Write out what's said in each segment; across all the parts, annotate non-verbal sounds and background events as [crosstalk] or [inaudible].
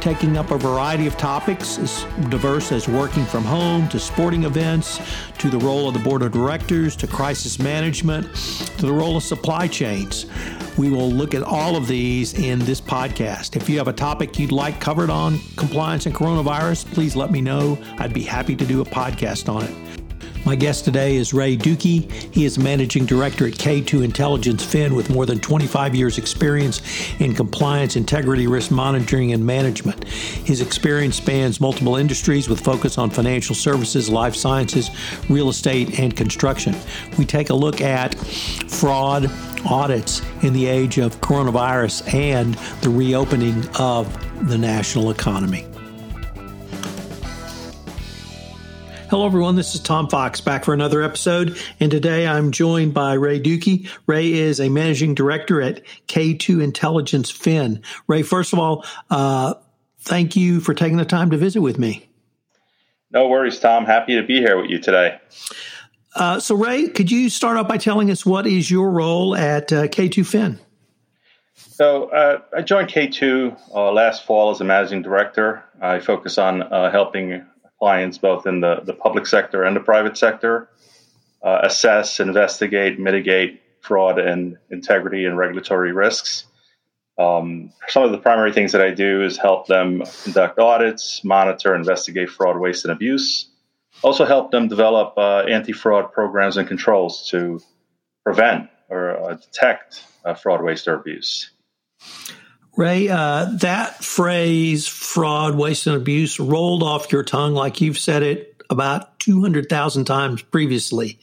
taking up a variety of topics as diverse as working from home to sporting events to the role of the board of directors to crisis management to the role of supply chains. We will look at all of these in this podcast. If you have a topic you'd like covered on compliance and coronavirus, please let me know. I'd be happy to do a podcast on it. My guest today is Ray Dukey. He is managing director at K2 Intelligence Fin with more than 25 years' experience in compliance, integrity, risk monitoring, and management. His experience spans multiple industries with focus on financial services, life sciences, real estate, and construction. We take a look at fraud, audits in the age of coronavirus, and the reopening of the national economy. Hello, everyone. This is Tom Fox back for another episode. And today I'm joined by Ray Dukey. Ray is a managing director at K2 Intelligence Fin. Ray, first of all, uh, thank you for taking the time to visit with me. No worries, Tom. Happy to be here with you today. Uh, so, Ray, could you start off by telling us what is your role at uh, K2 Fin? So, uh, I joined K2 uh, last fall as a managing director. I focus on uh, helping clients both in the, the public sector and the private sector uh, assess, investigate, mitigate fraud and integrity and regulatory risks. Um, some of the primary things that I do is help them conduct audits, monitor, investigate fraud, waste, and abuse. Also, help them develop uh, anti fraud programs and controls to prevent or uh, detect uh, fraud, waste, or abuse. Ray, uh, that phrase, fraud, waste, and abuse, rolled off your tongue like you've said it about 200,000 times previously.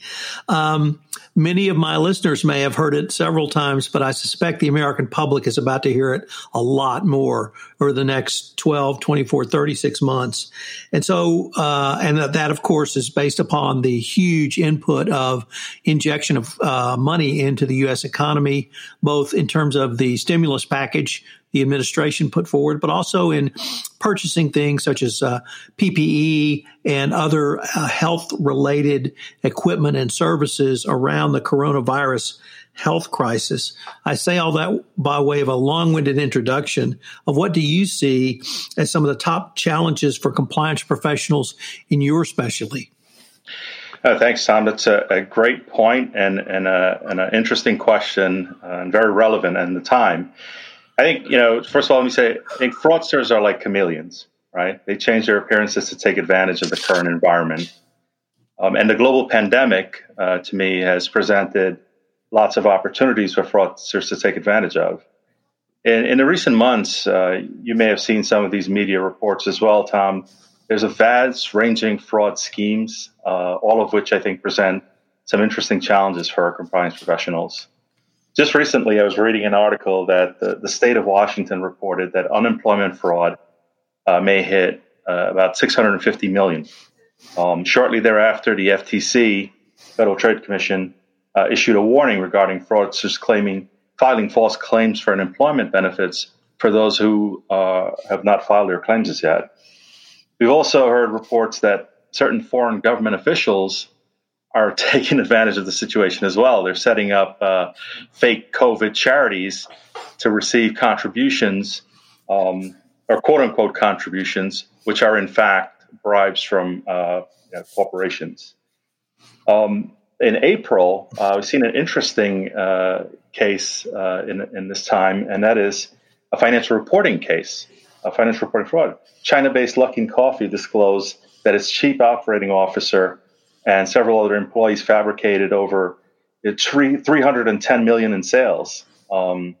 Um, many of my listeners may have heard it several times, but I suspect the American public is about to hear it a lot more over the next 12, 24, 36 months. And so, uh, and that, that, of course, is based upon the huge input of injection of uh, money into the U.S. economy, both in terms of the stimulus package the administration put forward, but also in purchasing things such as uh, PPE and other uh, health related equipment and services around the coronavirus health crisis. I say all that by way of a long winded introduction of what do you see as some of the top challenges for compliance professionals in your specialty? Uh, thanks, Tom. That's a, a, great point and, and, a, and an interesting question uh, and very relevant in the time. I think, you know, first of all, let me say, I think fraudsters are like chameleons, right? They change their appearances to take advantage of the current environment. Um, and the global pandemic, uh, to me, has presented lots of opportunities for fraudsters to take advantage of. In, in the recent months, uh, you may have seen some of these media reports as well, Tom. There's a vast ranging fraud schemes, uh, all of which I think present some interesting challenges for our compliance professionals just recently, I was reading an article that the, the state of Washington reported that unemployment fraud uh, may hit uh, about 650 million. Um, shortly thereafter, the FTC, Federal Trade Commission, uh, issued a warning regarding fraudsters claiming filing false claims for unemployment benefits for those who uh, have not filed their claims as yet. We've also heard reports that certain foreign government officials are [laughs] taking advantage of the situation as well. They're setting up uh, fake COVID charities to receive contributions, um, or quote unquote contributions, which are in fact bribes from uh, you know, corporations. Um, in April, uh, we've seen an interesting uh, case uh, in, in this time, and that is a financial reporting case, a financial reporting fraud. China based Luckin Coffee disclosed that its chief operating officer and several other employees fabricated over three, 310 million in sales. Um,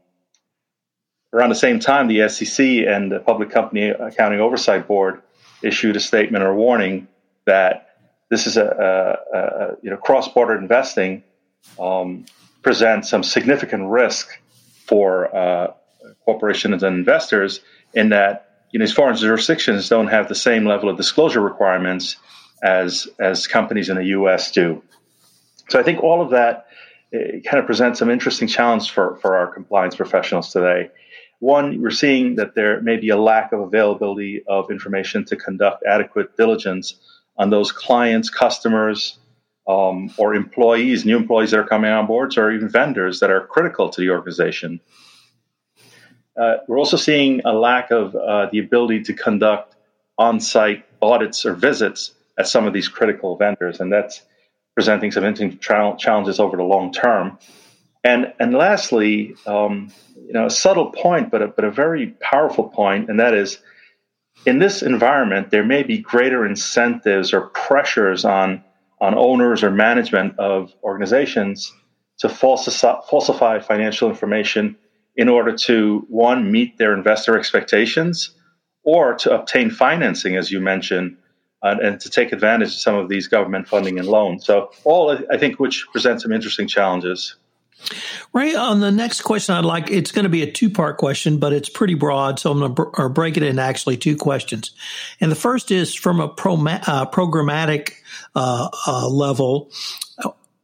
around the same time, the SEC and the Public Company Accounting Oversight Board issued a statement or warning that this is a, a, a you know cross-border investing um, presents some significant risk for uh, corporations and investors in that you know these foreign jurisdictions don't have the same level of disclosure requirements as as companies in the U.S. do. So I think all of that kind of presents some interesting challenge for, for our compliance professionals today. One, we're seeing that there may be a lack of availability of information to conduct adequate diligence on those clients, customers, um, or employees, new employees that are coming on boards, or even vendors that are critical to the organization. Uh, we're also seeing a lack of uh, the ability to conduct on site audits or visits at some of these critical vendors, and that's presenting some interesting challenges over the long term. And, and lastly, um, you know, a subtle point, but a, but a very powerful point, and that is in this environment, there may be greater incentives or pressures on, on owners or management of organizations to falsify, falsify financial information in order to, one, meet their investor expectations or to obtain financing, as you mentioned, uh, and to take advantage of some of these government funding and loans. So, all I think which presents some interesting challenges. Ray, on the next question, I'd like it's going to be a two part question, but it's pretty broad, so I'm going to br- break it into actually two questions. And the first is from a pro- uh, programmatic uh, uh, level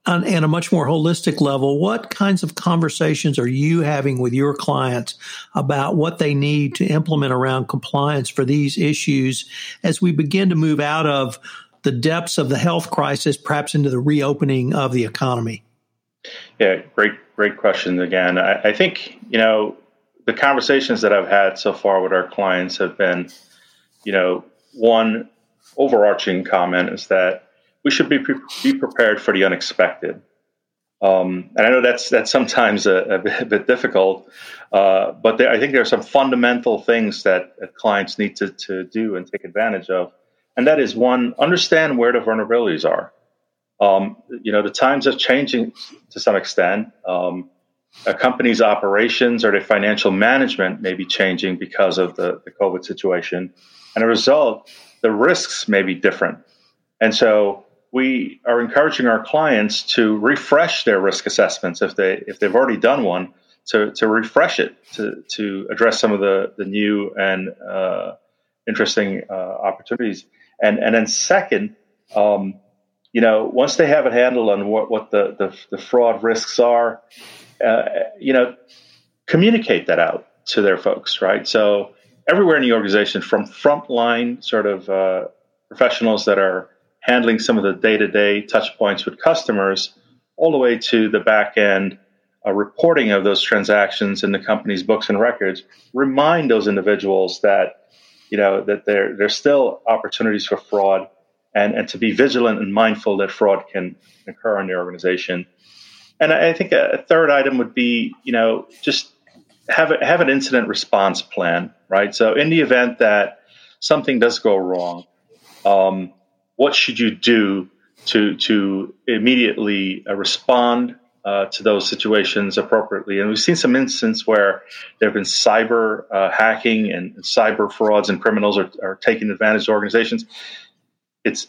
on, and a much more holistic level. What kinds of conversations are you having with your clients about what they need to implement around compliance for these issues as we begin to move out of the depths of the health crisis, perhaps into the reopening of the economy? Yeah, great, great question again. I, I, think, you know, the conversations that I've had so far with our clients have been, you know, one overarching comment is that we should be, pre- be prepared for the unexpected. Um, and I know that's that's sometimes a, [laughs] a, bit, difficult, uh, but there, I think there are some fundamental things that, that clients need to, to do and take advantage of. And that is one, understand where the vulnerabilities are. Um, you know, the times are changing to some extent. Um, a company's operations or their financial management may be changing because of the, the COVID situation. And as a result, the risks may be different. And so we are encouraging our clients to refresh their risk assessments if they if they've already done one to, to refresh it to, to address some of the, the new and uh, interesting uh, opportunities. And and then second, um, you know, once they have a handle on what, what the, the, the fraud risks are, uh, you know, communicate that out to their folks, right? So everywhere in the organization, from frontline sort of uh, professionals that are handling some of the day-to-day touch points with customers, all the way to the back end uh, reporting of those transactions in the company's books and records, remind those individuals that you know that there there's still opportunities for fraud and, and to be vigilant and mindful that fraud can occur in the organization. And I, think a, third item would be, you know, just have a, have an incident response plan, right? So in the event that something does go wrong, um, what should you do to to immediately uh, respond uh, to those situations appropriately. And we've seen some instances where there have been cyber uh, hacking and cyber frauds, and criminals are, are taking advantage of organizations it's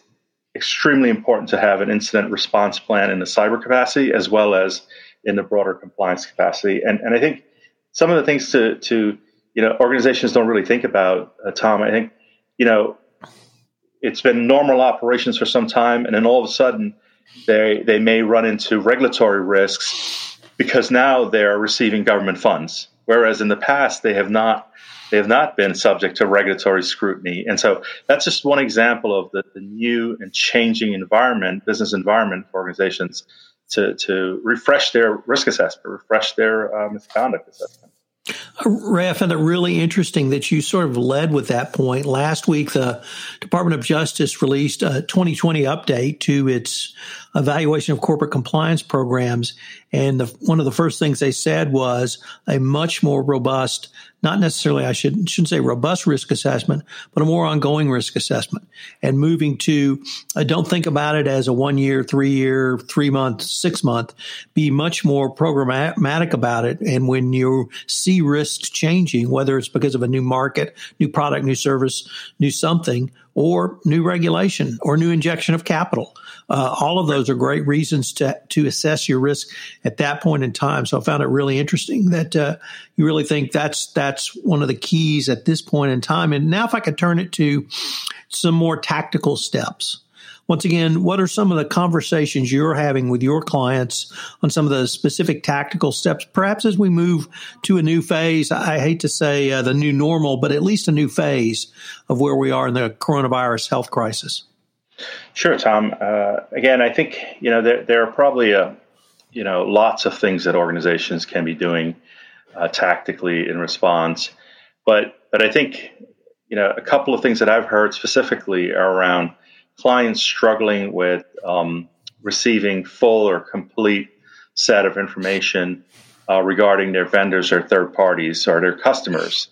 extremely important to have an incident response plan in the cyber capacity as well as in the broader compliance capacity. And, and I think some of the things to, to you know, organizations don't really think about, uh, Tom, I think, you know, it's been normal operations for some time, and then all of a sudden they, they may run into regulatory risks because now they're receiving government funds. Whereas in the past, they have not they have not been subject to regulatory scrutiny. And so that's just one example of the, the new and changing environment, business environment for organizations to, to refresh their risk assessment, refresh their uh, misconduct assessment. Ray, I found it really interesting that you sort of led with that point. Last week, the Department of Justice released a 2020 update to its evaluation of corporate compliance programs. And the, one of the first things they said was a much more robust not necessarily, I should, shouldn't say robust risk assessment, but a more ongoing risk assessment and moving to, uh, don't think about it as a one year, three year, three month, six month, be much more programmatic about it. And when you see risks changing, whether it's because of a new market, new product, new service, new something, or new regulation or new injection of capital. Uh, all of those are great reasons to to assess your risk at that point in time. So I found it really interesting that uh, you really think that's that's one of the keys at this point in time. And now, if I could turn it to some more tactical steps. Once again, what are some of the conversations you're having with your clients on some of the specific tactical steps, perhaps as we move to a new phase? I hate to say uh, the new normal, but at least a new phase of where we are in the coronavirus health crisis. Sure, Tom. Uh, again, I think you know there, there are probably uh, you know lots of things that organizations can be doing uh, tactically in response, but but I think you know a couple of things that I've heard specifically are around clients struggling with um, receiving full or complete set of information uh, regarding their vendors or third parties or their customers.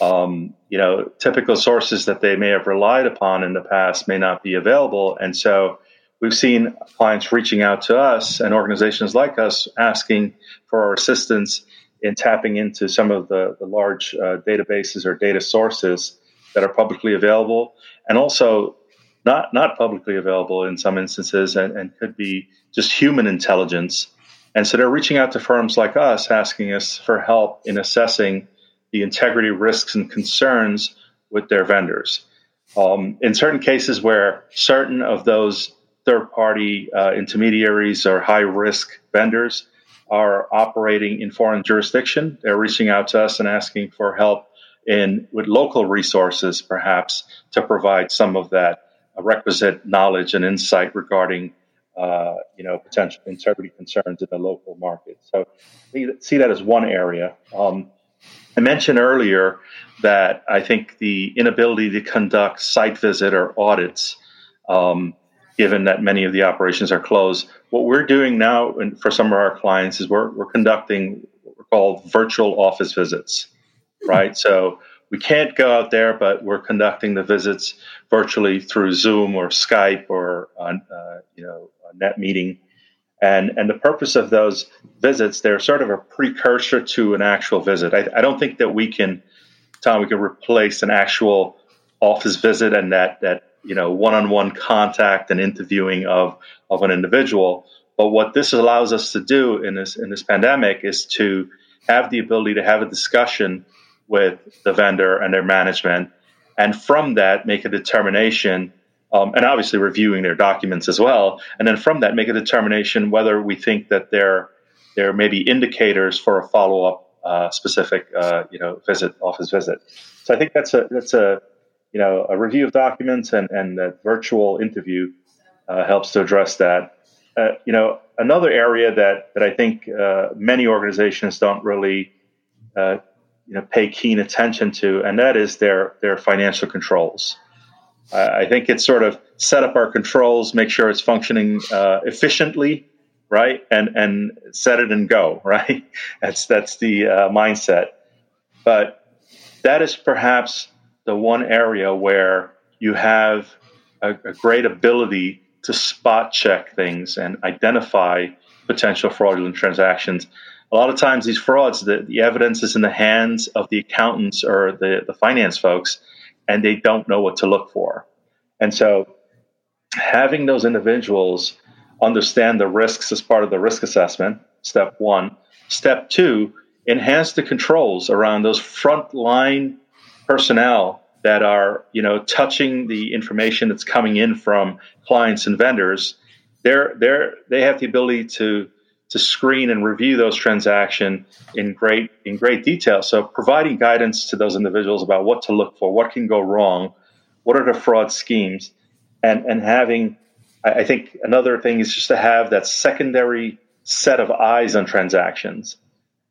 Um, you know, typical sources that they may have relied upon in the past may not be available, and so we've seen clients reaching out to us and organizations like us asking for our assistance in tapping into some of the, the large uh, databases or data sources that are publicly available, and also not not publicly available in some instances, and, and could be just human intelligence. And so they're reaching out to firms like us, asking us for help in assessing the integrity risks and concerns with their vendors. Um, in certain cases where certain of those third party uh, intermediaries or high risk vendors are operating in foreign jurisdiction, they're reaching out to us and asking for help in with local resources, perhaps to provide some of that requisite knowledge and insight regarding uh, you know potential integrity concerns in the local market. So see that as one area. Um, I mentioned earlier that I think the inability to conduct site visit or audits, um, given that many of the operations are closed, what we're doing now for some of our clients is we're, we're conducting what we're called virtual office visits, right? So we can't go out there, but we're conducting the visits virtually through Zoom or Skype or uh, you know a net meeting. And, and the purpose of those visits, they're sort of a precursor to an actual visit. I, I don't think that we can, Tom, we can replace an actual office visit and that, that you know one-on-one contact and interviewing of, of an individual. But what this allows us to do in this in this pandemic is to have the ability to have a discussion with the vendor and their management, and from that make a determination um, and obviously reviewing their documents as well. And then from that, make a determination whether we think that there there may be indicators for a follow up uh, specific uh, you know visit office visit. So I think that's a that's a you know a review of documents and and that virtual interview uh, helps to address that. Uh, you know another area that that I think uh, many organizations don't really uh, you know pay keen attention to, and that is their their financial controls. I think it's sort of set up our controls, make sure it's functioning uh, efficiently, right, and and set it and go, [laughs] right. That's that's the uh, mindset. But that is perhaps the one area where you have a, a great ability to spot check things and identify potential fraudulent transactions. A lot of times, these frauds, the, the evidence is in the hands of the accountants or the, the finance folks and they don't know what to look for. And so having those individuals understand the risks as part of the risk assessment, step one. Step two, enhance the controls around those frontline personnel that are, you know, touching the information that's coming in from clients and vendors. They're, they're, they have the ability to to screen and review those transactions in great in great detail. So providing guidance to those individuals about what to look for, what can go wrong, what are the fraud schemes, and and having I think another thing is just to have that secondary set of eyes on transactions.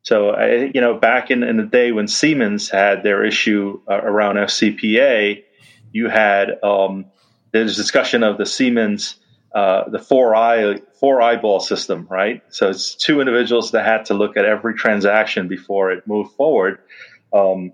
So I, you know, back in, in the day when Siemens had their issue uh, around FCPA, you had um, there's discussion of the Siemens uh, the four eye four eyeball system, right? So it's two individuals that had to look at every transaction before it moved forward. Um,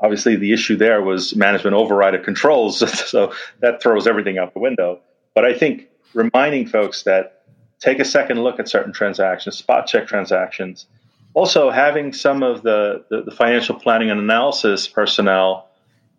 obviously, the issue there was management override of controls, [laughs] so that throws everything out the window. But I think reminding folks that take a second look at certain transactions, spot check transactions. Also, having some of the, the, the financial planning and analysis personnel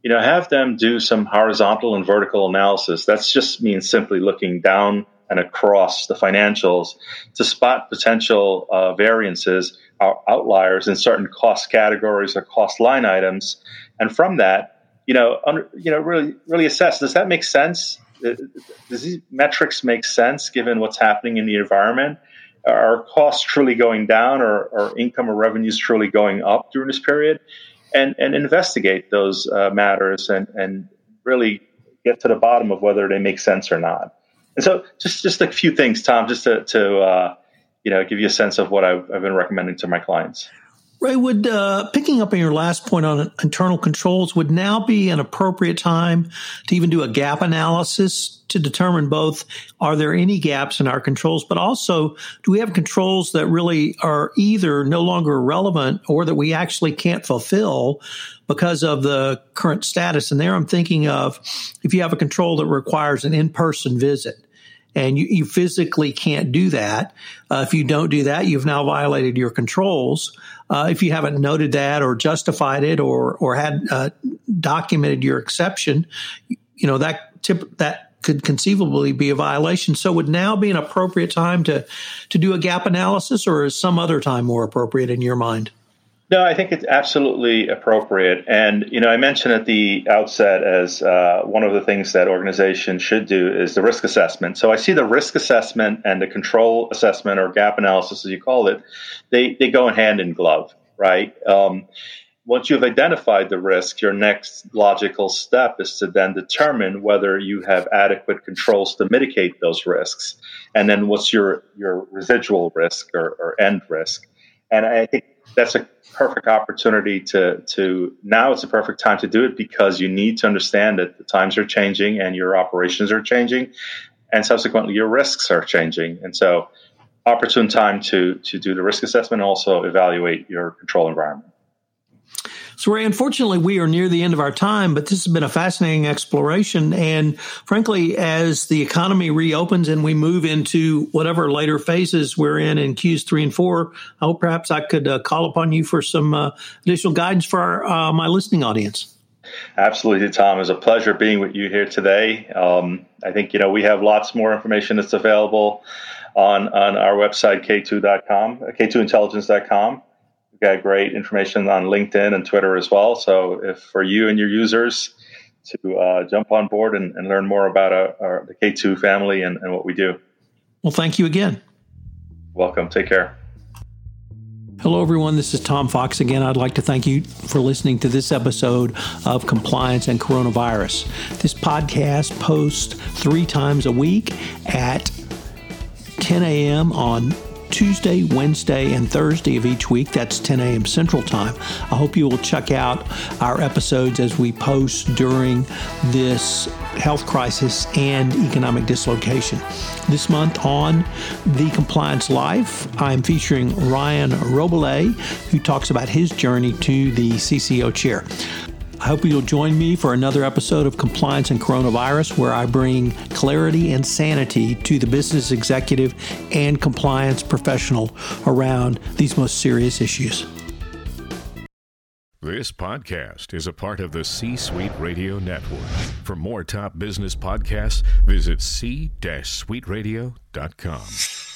you know, have them do some horizontal and vertical analysis. That's just means simply looking down and across the financials to spot potential uh, variances or outliers in certain cost categories or cost line items, and from that, you know, under, you know, really, really assess does that make sense does these metrics make sense given what's happening in the environment? Are costs truly going down, or, or income or revenues truly going up during this period? And and investigate those uh, matters and and really get to the bottom of whether they make sense or not. And so, just just a few things, Tom, just to to uh, you know give you a sense of what I've, I've been recommending to my clients. Ray, would uh, picking up on your last point on internal controls would now be an appropriate time to even do a gap analysis to determine both are there any gaps in our controls, but also do we have controls that really are either no longer relevant or that we actually can't fulfill because of the current status? And there I'm thinking of if you have a control that requires an in person visit and you, you physically can't do that. Uh, if you don't do that, you've now violated your controls. Uh, if you haven't noted that or justified it or or had uh, documented your exception, you know that tip that could conceivably be a violation. So would now be an appropriate time to to do a gap analysis, or is some other time more appropriate in your mind? No, I think it's absolutely appropriate. And, you know, I mentioned at the outset as uh, one of the things that organizations should do is the risk assessment. So I see the risk assessment and the control assessment or gap analysis, as you call it, they, they go in hand in glove, right? Um, once you've identified the risk, your next logical step is to then determine whether you have adequate controls to mitigate those risks. And then what's your, your residual risk or, or end risk. And I think that's a perfect opportunity to to now it's a perfect time to do it because you need to understand that the times are changing and your operations are changing and subsequently your risks are changing. And so opportune time to to do the risk assessment and also evaluate your control environment so, unfortunately, we are near the end of our time, but this has been a fascinating exploration. And frankly, as the economy reopens and we move into whatever later phases we're in in Qs three and four, I hope perhaps I could uh, call upon you for some uh, additional guidance for our, uh, my listening audience. Absolutely, Tom. It's a pleasure being with you here today. Um, I think you know we have lots more information that's available on on our website k2.com, k2intelligence.com got great information on LinkedIn and Twitter as well. So if for you and your users to uh, jump on board and, and learn more about our, our, the K2 family and, and what we do. Well, thank you again. Welcome. Take care. Hello, everyone. This is Tom Fox again. I'd like to thank you for listening to this episode of Compliance and Coronavirus. This podcast posts three times a week at 10 a.m. on Tuesday, Wednesday, and Thursday of each week. That's 10 a.m. Central Time. I hope you will check out our episodes as we post during this health crisis and economic dislocation. This month on The Compliance Life, I'm featuring Ryan Robillé, who talks about his journey to the CCO chair. I hope you'll join me for another episode of Compliance and Coronavirus, where I bring clarity and sanity to the business executive and compliance professional around these most serious issues. This podcast is a part of the C Suite Radio Network. For more top business podcasts, visit c-suiteradio.com.